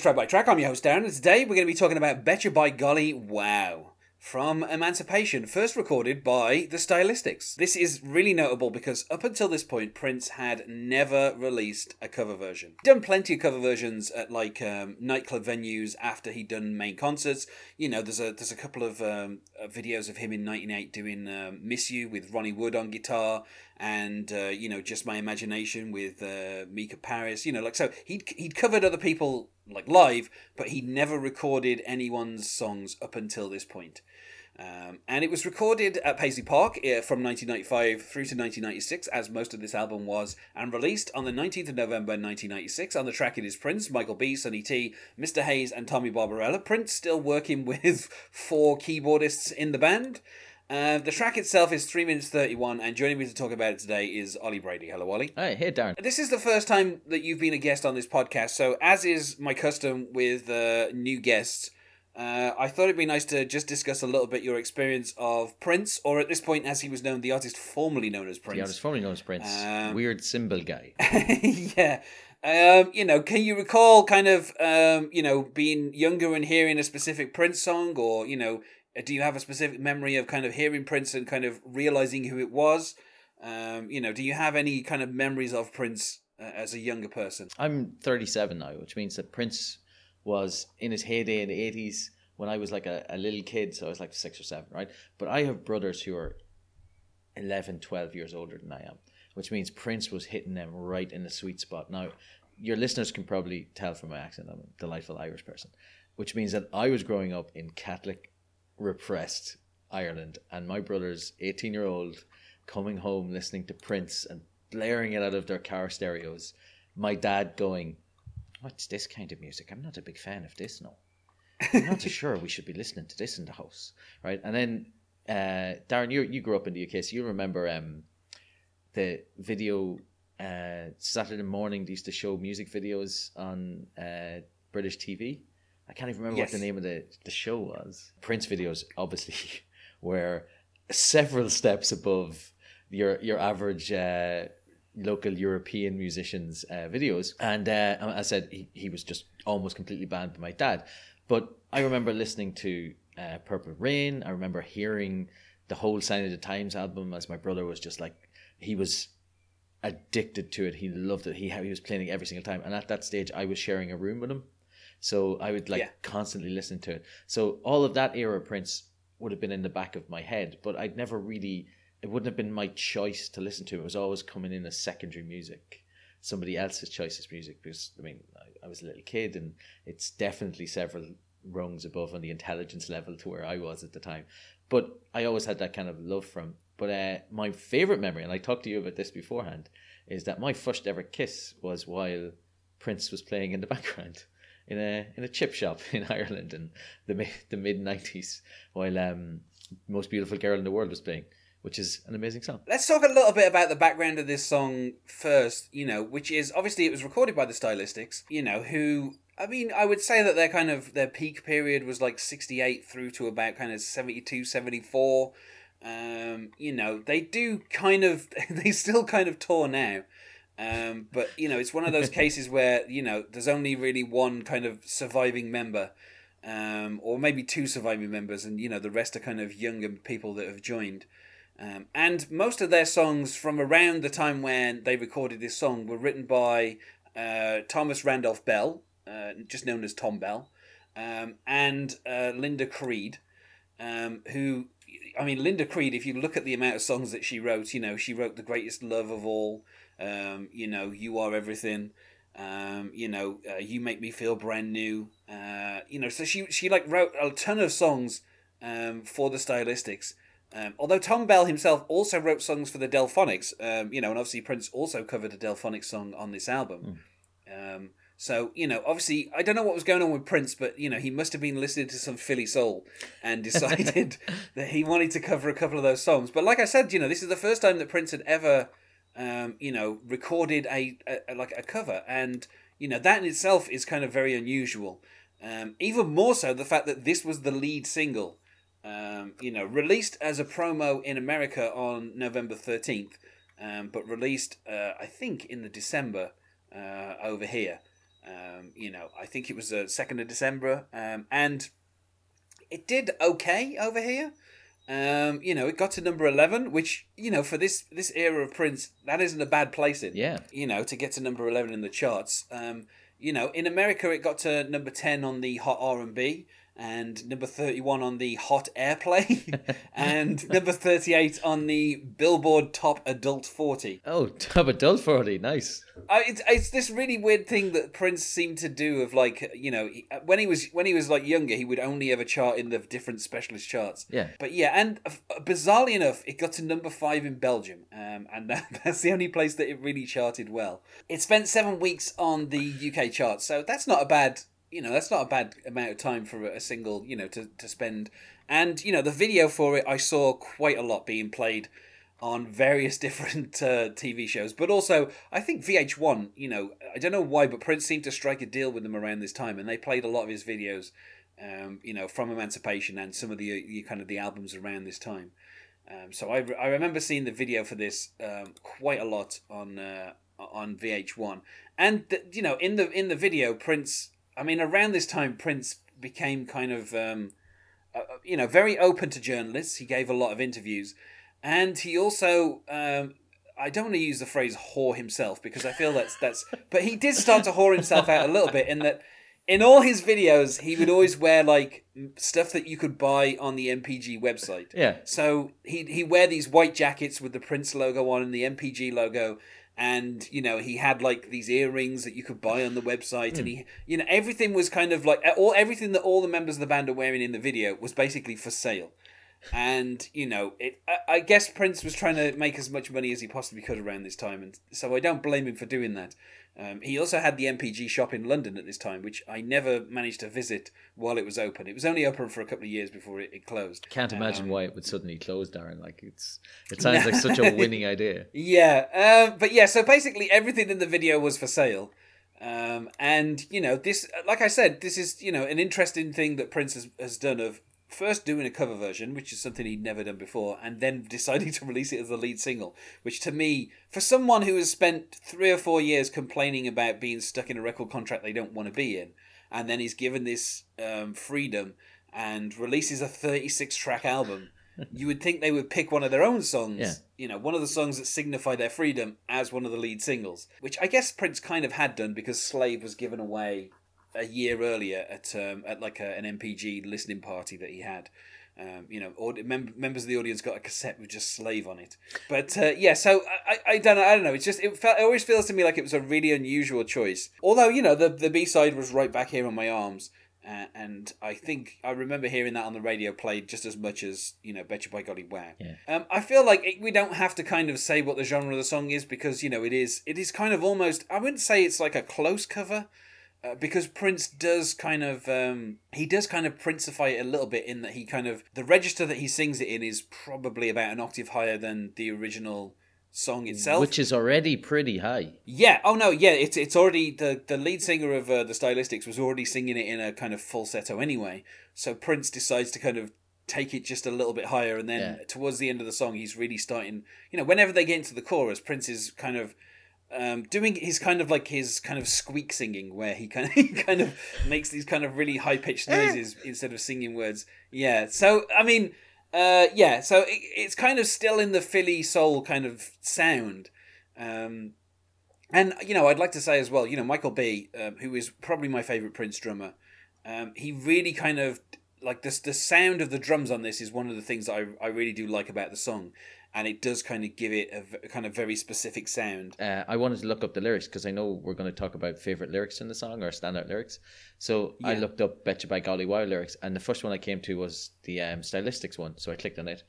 Track by Track. I'm your host Darren, and today we're going to be talking about Betcha by Golly Wow from Emancipation, first recorded by the Stylistics. This is really notable because up until this point, Prince had never released a cover version. He'd done plenty of cover versions at like um, nightclub venues after he'd done main concerts. You know, there's a there's a couple of um, uh, videos of him in '98 doing um, "Miss You" with Ronnie Wood on guitar, and uh, you know, just my imagination with uh, Mica Paris. You know, like so he'd he'd covered other people like live, but he never recorded anyone's songs up until this point. Um, and it was recorded at Paisley Park uh, from 1995 through to 1996, as most of this album was, and released on the 19th of November 1996. On the track, it is Prince, Michael B., Sonny T., Mr. Hayes, and Tommy Barbarella. Prince still working with four keyboardists in the band. Uh, the track itself is 3 minutes 31, and joining me to talk about it today is Ollie Brady. Hello, Ollie. Hey, here, Darren. This is the first time that you've been a guest on this podcast, so as is my custom with uh, new guests, uh, I thought it'd be nice to just discuss a little bit your experience of Prince, or at this point, as he was known, the artist formerly known as Prince. The artist formerly known as Prince. Um, Weird symbol guy. yeah. Um, you know, can you recall kind of, um, you know, being younger and hearing a specific Prince song, or you know, do you have a specific memory of kind of hearing Prince and kind of realizing who it was? Um, you know, do you have any kind of memories of Prince uh, as a younger person? I'm 37 now, which means that Prince was in his heyday in the 80s when I was like a, a little kid, so I was like six or seven, right? But I have brothers who are 11, 12 years older than I am, which means Prince was hitting them right in the sweet spot. Now, your listeners can probably tell from my accent, I'm a delightful Irish person, which means that I was growing up in Catholic repressed Ireland, and my brother's 18 year old coming home listening to Prince and blaring it out of their car stereos. My dad going, What's this kind of music? I'm not a big fan of this, no. I'm not so sure we should be listening to this in the house, right? And then, uh, Darren, you you grew up in the UK, so you remember um, the video uh, Saturday morning. They used to show music videos on uh, British TV. I can't even remember Yes. what the name of the, the show was. Prince videos, obviously, were several steps above your your average uh, local European musicians' uh, videos. And uh, I said, he, he was just almost completely banned by my dad. But I remember listening to uh, Purple Rain. I remember hearing the whole Sign of the Times album as my brother was just like, he was addicted to it. He loved it. He, he was playing it every single time. And at that stage, I was sharing a room with him. So I would like Yeah. constantly listen to it. So all of that era Prince would have been in the back of my head, but I'd never really, it wouldn't have been my choice to listen to. It was always coming in as secondary music, somebody else's choice as music. Because, I mean, I, I was a little kid and it's definitely several rungs above on the intelligence level to where I was at the time. But I always had that kind of love from. But uh, my favorite memory, and I talked to you about this beforehand, is that my first ever kiss was while Prince was playing in the background in a in a chip shop in Ireland in the the mid nineties, while um, most beautiful girl in the world was playing, which is an amazing song. Let's talk a little bit about the background of this song first, you know, which is obviously it was recorded by the Stylistics, you know, who I mean, I would say that their kind of their peak period was like 68 through to about kind of 72, 74. Um, you know, they do kind of they still kind of tour now. Um, but you know, it's one of those cases where, you know, there's only really one kind of surviving member. Um, or maybe two surviving members, and you know the rest are kind of younger people that have joined. Um, and most of their songs from around the time when they recorded this song were written by uh, Thomas Randolph Bell, uh, just known as Tom Bell, um, and uh, Linda Creed, um, who, I mean, Linda Creed, if you look at the amount of songs that she wrote, you know, she wrote The Greatest Love of All, um, you know, You Are Everything. Um, you know, uh, you make me feel brand new. Uh, you know, so she she like wrote a ton of songs um, for the Stylistics. Um, although Tom Bell himself also wrote songs for the Delphonics, um, you know, and obviously Prince also covered a Delphonics song on this album. Um, so you know, obviously, I don't know what was going on with Prince, but you know, he must have been listening to some Philly soul and decided that he wanted to cover a couple of those songs. But like I said, you know, this is the first time that Prince had ever, um, you know, recorded a, a, like a cover, and you know that in itself is kind of very unusual. Um, even more so the fact that this was the lead single um, you know, released as a promo in America on November 13th, um, but released, uh, I think, in the December uh, over here. Um, you know, I think it was the second of December, um, and it did okay over here. Um, you know, it got to number eleven, which you know for this this era of Prince, that isn't a bad placing. Yeah. You know, to get to number eleven in the charts. Um, you know, in America, it got to number ten on the Hot R and B and number 31 on the Hot Airplay, and number 38 on the Billboard Top Adult 40. Oh, top adult forty, nice. Uh, it's, it's this really weird thing that Prince seemed to do of like you know uh, when he was when he was like younger he would only ever chart in the different specialist charts. Yeah. But yeah, and uh, bizarrely enough, it got to number five in Belgium, um, and that, that's the only place that it really charted well. It spent seven weeks on the UK charts, so that's not a bad you know that's not a bad amount of time for a single you know to to spend. And you know the video for it I saw quite a lot being played on various different uh, TV shows, but also I think VH1. You know, I don't know why, but Prince seemed to strike a deal with them around this time, and they played a lot of his videos. Um, you know, from Emancipation and some of the, the kind of the albums around this time. Um, so I, re- I remember seeing the video for this um, quite a lot on uh, on VH1, and you know in the in the video Prince. I mean, around this time Prince became kind of um, uh, you know very open to journalists. He gave a lot of interviews, and he also um, I don't want to use the phrase whore himself because I feel that's that's but he did start to whore himself out a little bit in that in all his videos he would always wear like stuff that you could buy on the NPG website. Yeah. So he he wear these white jackets with the Prince logo on and the NPG logo and you know he had like these earrings that you could buy on the website and he hmm. you know everything was kind of like all everything that all the members of the band are wearing in the video was basically for sale. And you know it I, I guess prince was trying to make as much money as he possibly could around this time and so i don't blame him for doing that um, he also had the npg shop in london at this time which i never managed to visit while it was open it was only open for a couple of years before it, it closed Can't imagine Um, why it would suddenly close, Darren. Like it's it sounds like such a winning idea. Yeah, um, but yeah, so basically everything in the video was for sale. Um, and, you know, this, like I said, this is, you know, an interesting thing that Prince has, has done of first doing a cover version, which is something he'd never done before, and then deciding to release it as the lead single, which to me, for someone who has spent three or four years complaining about being stuck in a record contract they don't want to be in, and then he's given this um, freedom and releases a 36 track album. You would think they would pick one of their own songs, Yeah. you know, one of the songs that signify their freedom as one of the lead singles, which I guess Prince kind of had done because Slave was given away a year earlier at um, at like a, an NPG listening party that he had. Um, you know, aud- mem- members of the audience got a cassette with just "Slave" on it. But uh, yeah, so I, I, I don't know. I don't know. It's just it felt. It always feels to me like it was a really unusual choice. Although you know the the B side was right back here on my arms. Uh, and I think I remember hearing that on the radio played just as much as you know "Betcha by Golly Wow." Yeah. Um, I feel like it, we don't have to kind of say what the genre of the song is because you know it is it is kind of almost I wouldn't say it's like a close cover uh, because Prince does kind of um, he does kind of Princify it a little bit in that he kind of the register that he sings it in is probably about an octave higher than the original song itself. Which is already pretty high. Yeah. Oh no. Yeah. It's it's already the the lead singer of uh, the Stylistics was already singing it in a kind of falsetto anyway. So Prince decides to kind of take it just a little bit higher, and then Yeah. towards the end of the song, he's really starting. You know, whenever they get into the chorus, Prince is kind of. Um, doing his kind of like his kind of squeak singing where he kind of he kind of makes these kind of really high pitched noises instead of singing words. Yeah. So I mean, uh, yeah. So it, it's kind of still in the Philly soul kind of sound. Um, and you know, I'd like to say as well, you know, Michael B, um, who is probably my favorite Prince drummer, um, he really kind of like this. The sound of the drums on this is one of the things that I I really do like about the song, and it does kind of give it a v- kind of very specific sound. Uh, I wanted to look up the lyrics because I know we're going to talk about favorite lyrics in the song or standout lyrics. So I looked up "Betcha by Golly Wow" lyrics, and the first one I came to was the um, Stylistics one. So I clicked on it,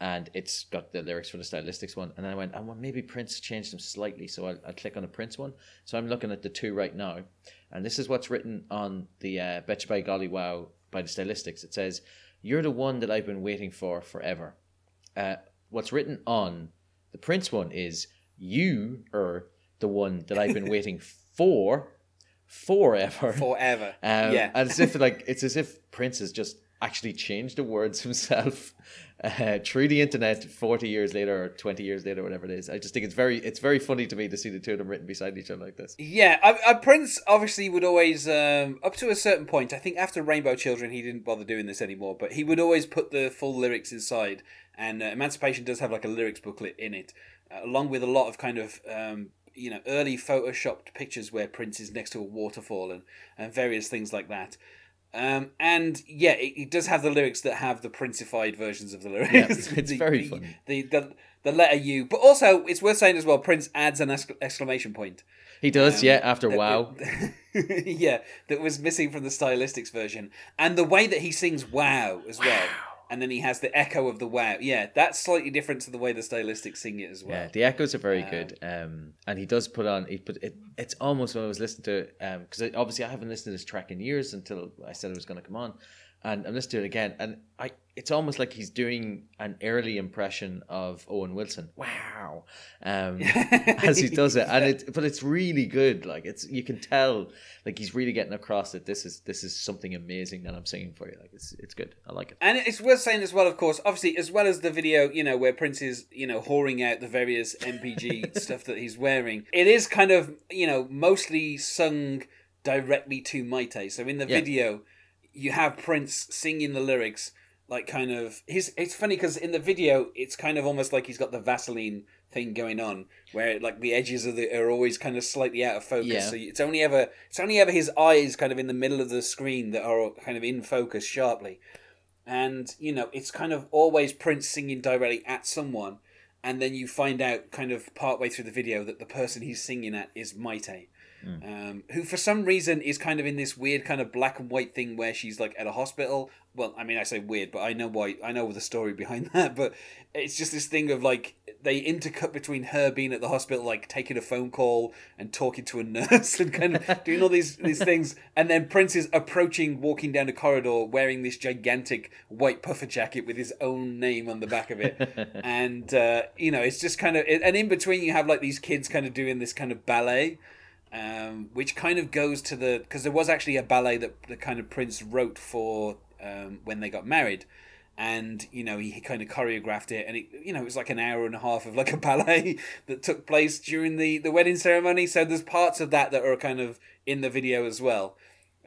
and it's got the lyrics for the Stylistics one. And then I went, oh, well, maybe Prince changed them slightly. So I'll, I'll click on the Prince one. So I'm looking at the two right now, and this is what's written on the uh, "Betcha by Golly Wow" by the Stylistics. It says, "You're the one that I've been waiting for forever." Uh, what's written on the Prince one is you are the one that I've been waiting for forever. Forever. Um, yeah. and as if like it's as if Prince is just actually changed the words himself uh, through the internet 40 years later or 20 years later whatever it is i just think it's very it's very funny to me to see the two of them written beside each other like this Yeah, I, I, Prince obviously would always, um, up to a certain point, I think after Rainbow Children, he didn't bother doing this anymore, but he would always put the full lyrics inside. And uh, Emancipation does have like a lyrics booklet in it, uh, along with a lot of kind of, um, you know, early photoshopped pictures where Prince is next to a waterfall and, and various things like that. Um, and yeah, it, it does have the lyrics that have the Princified versions of the lyrics. Yeah, it's- it's The- very the, funny. The, the, the letter U. But also, it's worth saying as well, Prince adds an exc- exclamation point. he does Um, yeah after that- wow yeah, that was missing from the stylistics version, and the way that he sings "wow" as well, and then he has the echo of the "wow." Yeah, that's slightly different to the way the stylistics sing it as well. Yeah, the echoes are very good. Um, and he does put on. He put it. It's almost when I was listening to um, because obviously I haven't listened to this track in years until I said it was going to come on, and I'm listening to it again, and I. It's almost like he's doing an early impression of Owen Wilson. Wow, um, as he does it, and it. But it's really good. Like it's you can tell, like he's really getting across that this is this is something amazing that I'm singing for you. Like it's it's good. I like it. And it's worth saying as well, of course, obviously, as well as the video, you know, where Prince is, you know, whoring out the various NPG stuff that he's wearing, it is kind of, you know, mostly sung directly to Mayte. So in the Yeah. video, you have Prince singing the lyrics, like kind of. His, it's funny because in the video, it's kind of almost like he's got the Vaseline thing going on, where like the edges of the are always kind of slightly out of focus. Yeah. So it's only ever it's only ever his eyes kind of in the middle of the screen that are kind of in focus sharply and you know it's kind of always Prince singing directly at someone, and then you find out kind of partway through the video that the person he's singing at is Mayte, um, who for some reason is kind of in this weird kind of black and white thing where she's like at a hospital. Well, I mean, I say weird, but I know why. I know the story behind that, but it's just this thing of like they intercut between her being at the hospital, like taking a phone call and talking to a nurse and kind of doing all these these things, and then Prince is approaching, walking down a corridor wearing this gigantic white puffer jacket with his own name on the back of it, and uh, you know it's just kind of and in between you have like these kids kind of doing this kind of ballet. Um, which kind of goes to the because there was actually a ballet that the kind of Prince wrote for um, when they got married, and you know he, he kind of choreographed it, and it you know it was like an hour and a half of like a ballet that took place during the the wedding ceremony. So there's parts of that that are kind of in the video as well.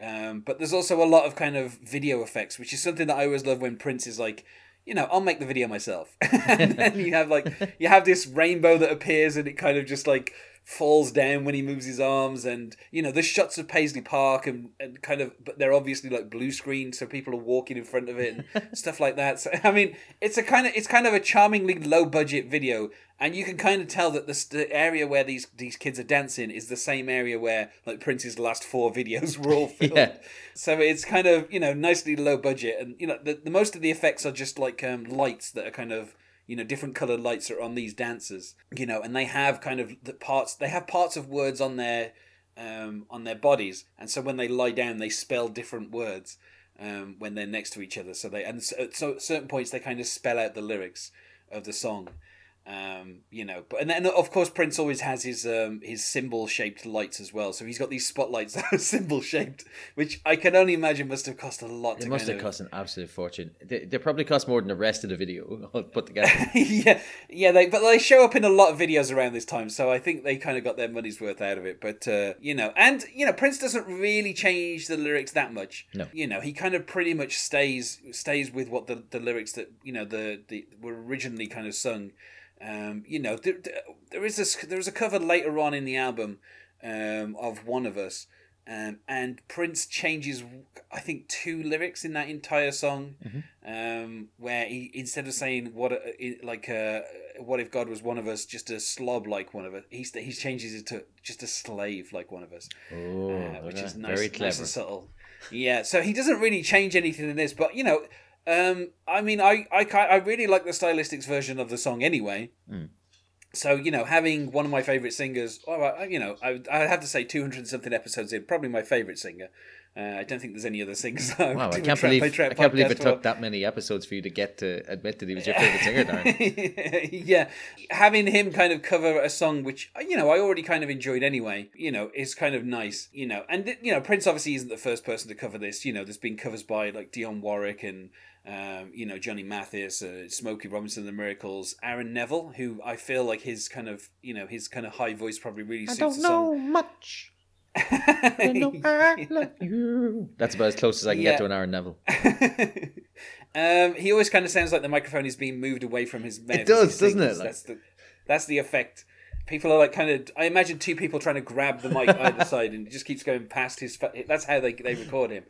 Um, but there's also a lot of kind of video effects, which is something that I always love when Prince is like, you know, I'll make the video myself. and then you have like you have this rainbow that appears and it kind of just like falls down when he moves his arms and you know the shots of Paisley Park and, and kind of but they're obviously like blue screen so people are walking in front of it and stuff like that. So I mean it's a kind of it's kind of a charmingly low budget video and you can kind of tell that the, the area where these these kids are dancing is the same area where like Prince's last four videos were all filmed. Yeah. So it's kind of you know nicely low budget, and you know the, the most of the effects are just like um, lights that are kind of you know different colored lights are on these dancers, you know, and they have kind of the parts they have parts of words on their um, on their bodies, and so when they lie down, they spell different words um, when they're next to each other. So they and so, at certain points they kind of spell out the lyrics of the song. Um, you know, but and then of course Prince always has his um his symbol shaped lights as well. So he's got these spotlights that are symbol shaped, which I can only imagine must have cost a lot. It must have of- cost an absolute fortune. They, they probably cost more than the rest of the video put together. yeah, yeah, they but they show up in a lot of videos around this time, so I think they kind of got their money's worth out of it. But uh, you know, and you know, Prince doesn't really change the lyrics that much. No. you know, he kind of pretty much stays stays with what the, the lyrics that you know the, the were originally kind of sung. Um, you know, there, there- is this there is a cover later on in the album um, of One of Us. Um, and Prince changes, I think, two lyrics in that entire song, um, where he instead of saying what a- i- like uh, what if God was one of us, just a slob like one of us, he he changes it to just a slave like one of us, Oh, uh, which okay. is nice, very nice clever. and subtle. Yeah, so he doesn't really change anything in this, but you know, um, I mean, I I I really like the stylistics version of the song anyway. Mm. So you know, having one of my favorite singers, right, you know, I I have to say two hundred something episodes in, probably my favorite singer. Uh, I don't think there's any other singers. Wow, I can't believe I can't believe it took that many episodes for you to get to admit that he was your favorite singer, Darren. yeah, having him kind of cover a song which you know I already kind of enjoyed anyway, you know, is kind of nice, you know. And you know, Prince obviously isn't the first person to cover this. You know, there's been covers by like Dionne Warwick and um, you know Johnny Mathis, uh, Smokey Robinson, The Miracles, Aaron Neville, who I feel like his kind of you know his kind of high voice probably really suits I don't song. much. I know I love you. That's about as close as I can Yeah. get to an Aaron Neville. um, he always kind of sounds like the microphone is being moved away from his mouth. as does, he doesn't it? Like- That's the that's the effect. People are like kind of. I imagine two people trying to grab the mic either side, and it just keeps going past his. fa- That's how they they record him.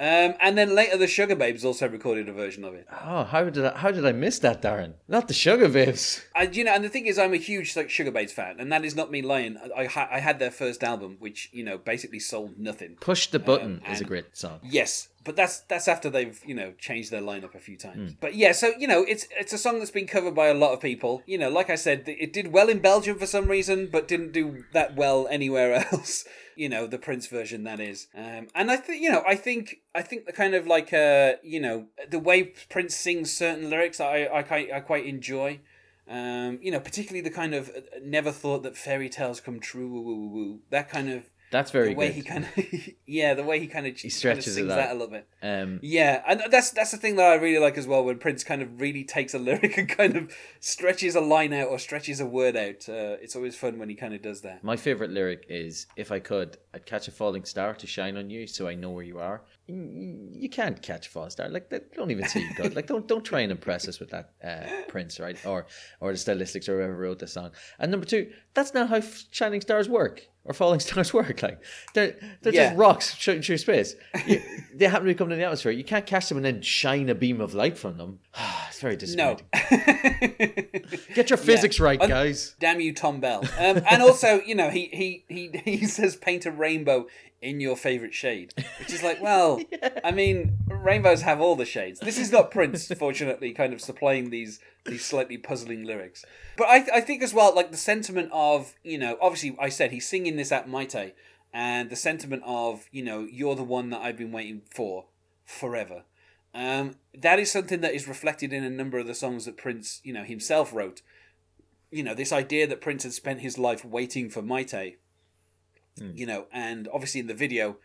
Um, and then later, the Sugababes also recorded a version of it. Oh, how did I, how did I miss that, Darren? Not the Sugababes. I, you know, and the thing is, I'm a huge like Sugababes fan, and that is not me lying. I, I, I had their first album, which you know basically sold nothing. Push the button is a great song. Yes, but that's that's after they've you know changed their lineup a few times. But yeah, so you know it's it's a song that's been covered by a lot of people. You know, like I said, it did well in Belgium for some reason, but didn't do that well anywhere else. You know, the Prince version that is. Um, and I think you know, I think I think the kind of like uh you know the way Prince sings certain lyrics, I I quite I quite enjoy. Um, you know, particularly the kind of uh, never thought that fairy tales come true, woo, woo, woo, woo. that kind of That's very the way good. he kind of yeah the way he kind of he stretches sings out. that a little bit um, yeah and that's that's the thing that i really like as well when prince kind of really takes a lyric and kind of stretches a line out or stretches a word out uh, it's always fun when he kind of does that my favorite lyric is, "If I could, I'd catch a falling star to shine on you, so I know where you are." You can't catch a falling star. Like, they don't even see you good. Like, don't don't try and impress us with that, uh, Prince, right? Or or the stylistics or whoever wrote the song. And number two, that's not how shining stars work or falling stars work. Like, they're they're Yeah. just rocks shooting through space. You, they happen to be coming in the atmosphere. You can't catch them and then shine a beam of light from them. it's very no disappointing. Get your physics right, Un- guys. damn you tom bell um, and also you know he, he he he says paint a rainbow in your favorite shade. Which is like well i mean rainbows have all the shades. This is not prince fortunately kind of supplying these these slightly puzzling lyrics. But i i think as well like the sentiment of you know obviously i said he's singing this at mayte and the sentiment of you know you're the one that i've been waiting for forever. Um, that is something that is reflected in a number of the songs that prince you know himself wrote. You know this idea that Prince had spent his life waiting for Mayte, you know, and obviously in the video,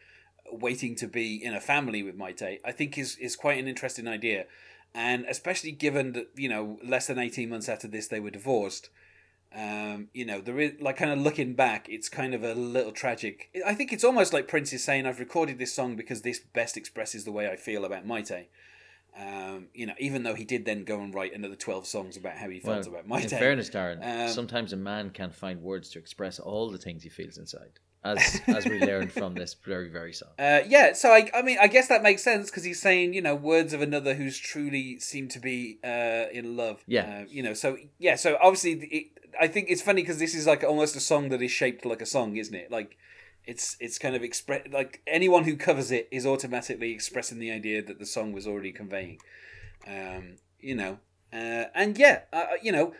waiting to be in a family with Mayte, I think is is quite an interesting idea, and especially given that you know less than eighteen months after this they were divorced. Um, you know, there is like kind of looking back, it's kind of a little tragic. I think it's almost like Prince is saying, "I've recorded this song because this best expresses the way I feel about Mayte." Um, you know, even though he did then go and write another twelve songs about how he felt about Mayte. In fairness, Darren, Um, sometimes a man can't find words to express all the things he feels inside, as as we learned from this very very song. Uh, yeah, so I, I mean, I guess that makes sense because he's saying, you know, words of another who's truly seemed to be uh, in love. Yeah. Uh, you know, so yeah, so obviously, it, I think it's funny because this is like almost a song that is shaped like a song, isn't it? Like, it's it's kind of express like anyone who covers it is automatically expressing the idea that the song was already conveying. Um, you know, uh, and yeah, uh, you know.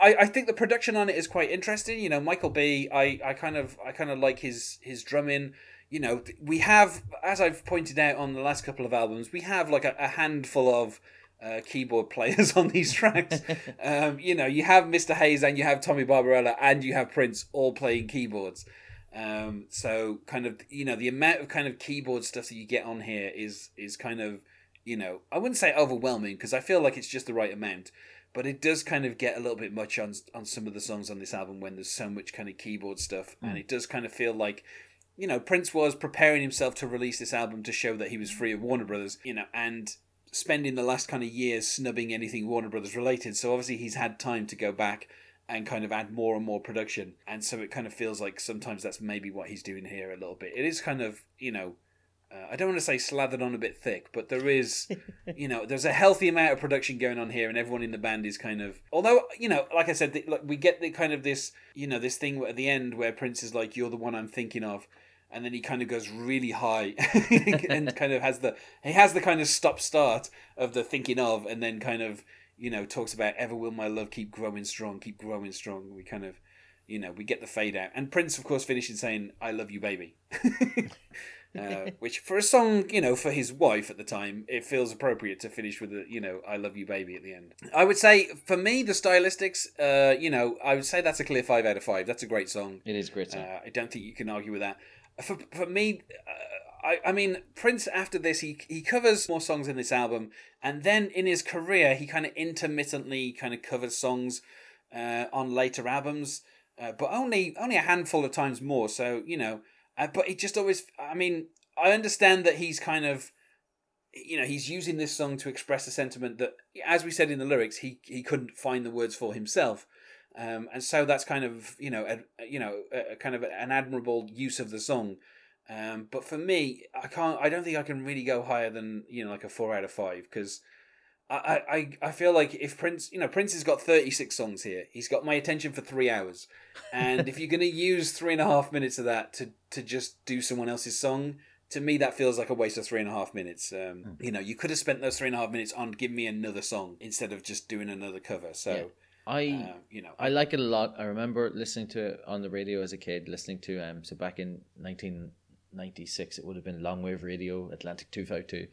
I, I think the production on it is quite interesting. You know, Michael B. I, I kind of I kind of like his his drumming you know, we have, as I've pointed out on the last couple of albums, we have like a, a handful of uh, keyboard players on these tracks. um, you know, you have Mr. Hayes and you have Tommy Barbarella and you have Prince all playing keyboards. Um, so kind of, you know, the amount of kind of keyboard stuff that you get on here is is kind of, you know, I wouldn't say overwhelming because I feel like it's just the right amount. But it does kind of get a little bit much on on some of the songs on this album when there's so much kind of keyboard stuff, and mm. it does kind of feel like you know, Prince was preparing himself to release this album to show that he was free of Warner Brothers, you know, and spending the last kind of years snubbing anything Warner Brothers related. So obviously he's had time to go back and kind of add more and more production. And so it kind of feels like sometimes that's maybe what he's doing here a little bit. It is kind of, you know, uh, I don't want to say slathered on a bit thick, but there is, you know, there's a healthy amount of production going on here, and everyone in the band is kind of. Although, you know, like I said, the, like, we get the kind of this, you know, this thing at the end where Prince is like, "You're the one I'm thinking of," and then he kind of goes really high and kind of has the he has the kind of stop start of the thinking of, and then kind of you know talks about ever will my love keep growing strong, keep growing strong. We kind of you know we get the fade out, and Prince of course finishes saying "I love you, baby." Uh, which for a song, you know, for his wife at the time, it feels appropriate to finish with a, you know, "I love you, baby" at the end. I would say, for me, the stylistics, uh, you know, I would say that's a clear five out of five. That's a great song. It is great song. Uh, I don't think you can argue with that. For for me, uh, I I mean Prince. After this, he he covers more songs in this album, and then in his career, he kind of intermittently kind of covers songs uh, on later albums, uh, but only only a handful of times more. So you know, uh, but it just always. I mean, I understand that he's kind of. You know, he's using this song to express a sentiment that, as we said in the lyrics, he he couldn't find the words for himself. Um, and so that's kind of you know a, you know a, a kind of an admirable use of the song. Um, but for me, I can't. I don't think I can really go higher than you know like a four out of five because I, I I feel like if Prince you know Prince has got thirty six songs here, he's got my attention for three hours, and if you're going to use three and a half minutes of that to to just do someone else's song. To me, that feels like a waste of three and a half minutes. Um, Hmm. You know, you could have spent those three and a half minutes on give me another song instead of just doing another cover. So, Yeah. I uh, you know, I like it a lot. I remember listening to it on the radio as a kid, listening to um so back in nineteen ninety six it would have been Longwave Radio, Atlantic two five two.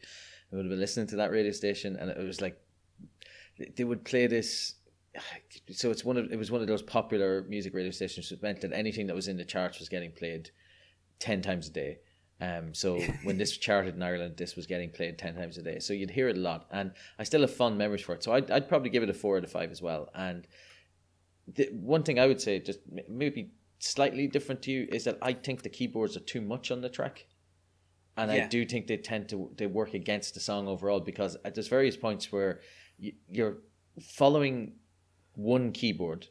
I would have been listening to that radio station and it was like they would play this so it's one of it was one of those popular music radio stations which meant that anything that was in the charts was getting played ten times a day. Um, so when this charted in Ireland, this was getting played ten times a day. So you'd hear it a lot, and I still have fond memories for it. So I'd, I'd probably give it a four out of five as well. And the one thing I would say, just maybe slightly different to you, is that I think the keyboards are too much on the track, and I do think they tend to they work against the song overall because at there's various points where you, you're following one keyboard,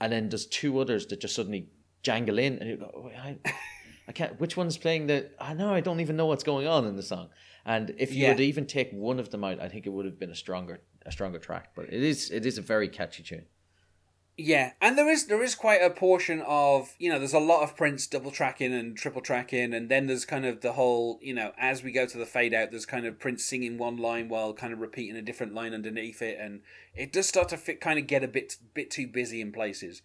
and then there's two others that just suddenly jangle in, and you go, "Oh, I, I can't. Which one's playing the? I know I don't even know what's going on in the song. And if you Yeah. would even take one of them out, I think it would have been a stronger a stronger track. But it is it is a very catchy tune. Yeah, and there is there is quite a portion of you know there's a lot of Prince double tracking and triple tracking, and then there's kind of the whole you know as we go to the fade out, there's kind of Prince singing one line while kind of repeating a different line underneath it, and it does start to fit, kind of get a bit bit too busy in places.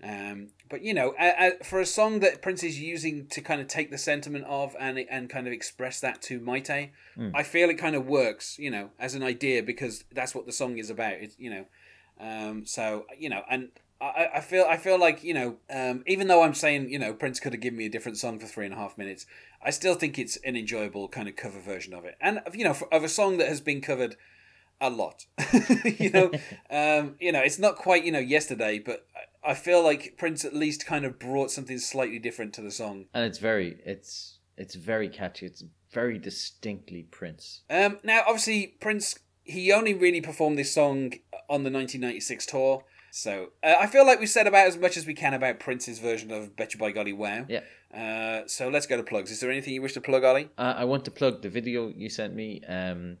Um, but you know, a, a, for a song that Prince is using to kind of take the sentiment of and and kind of express that to Mayte, I feel it kind of works, you know, as an idea because that's what the song is about. It's you know. Um, so you know, and I, I feel I feel like you know, um, even though I'm saying you know Prince could have given me a different song for three and a half minutes, I still think it's an enjoyable kind of cover version of it, and you know, for, of a song that has been covered a lot. you know, um, you know, it's not quite you know yesterday, but I, I feel like Prince at least kind of brought something slightly different to the song. And it's very it's it's very catchy. It's very distinctly Prince. Um, now, obviously, Prince he only really performed this song on the 1996 tour. So uh, I feel like we said about as much as we can about Prince's version of "Bet You By Golly Wow." Yeah. Uh, so let's go to plugs. Is there anything you wish to plug, Ollie? Uh, I want to plug the video you sent me, um,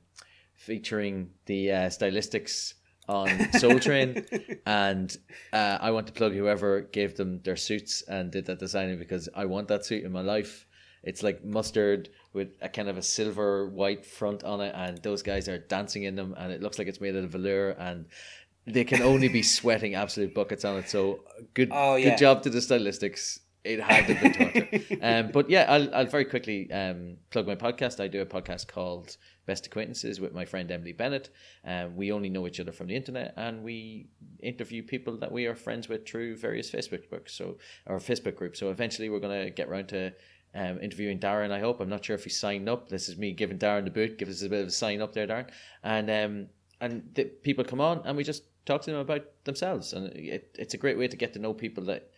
featuring the uh, stylistics on Soul Train, and uh, I want to plug whoever gave them their suits and did that designing because I want that suit in my life. It's like mustard with a kind of a silver white front on it, and those guys are dancing in them, and it looks like it's made out of velour, and they can only be sweating absolute buckets on it. So good, Oh, yeah. good job to the stylistics. It had to be torture. um, but yeah, I'll, I'll very quickly um, plug my podcast. I do a podcast called Best Acquaintances with my friend Emily Bennett. Um, we only know each other from the internet, and we interview people that we are friends with through various Facebook groups. so or Facebook groups. So eventually, we're gonna get around to um, interviewing Darren. I hope. I'm not sure if he's signed up. This is me giving Darren the boot. Give us a bit of a sign up there, Darren. And um, and the people come on, and we just talk to them about themselves, and it, it's a great way to get to know people that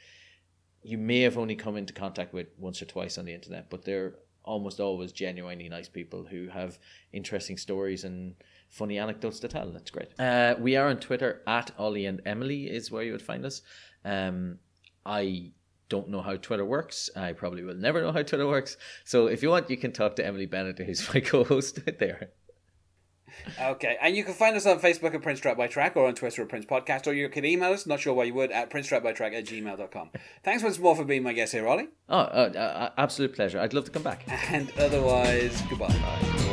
you may have only come into contact with once or twice on the internet, but they're almost always genuinely nice people who have interesting stories and funny anecdotes to tell. That's great. Uh, we are on Twitter at Ollie and Emily is where you would find us. Um, I don't know how Twitter works. I probably will never know how Twitter works. So if you want, you can talk to Emily Bennett, who's my co-host there. Okay, and you can find us on Facebook at Prince Track by Track or on Twitter at Prince Podcast, or you can email us, not sure why you would, at princetrackbytrack at gmail.com. Thanks once more for being my guest here, Ollie. Oh, uh, uh, absolute pleasure. I'd love to come back. And otherwise, goodbye. Bye.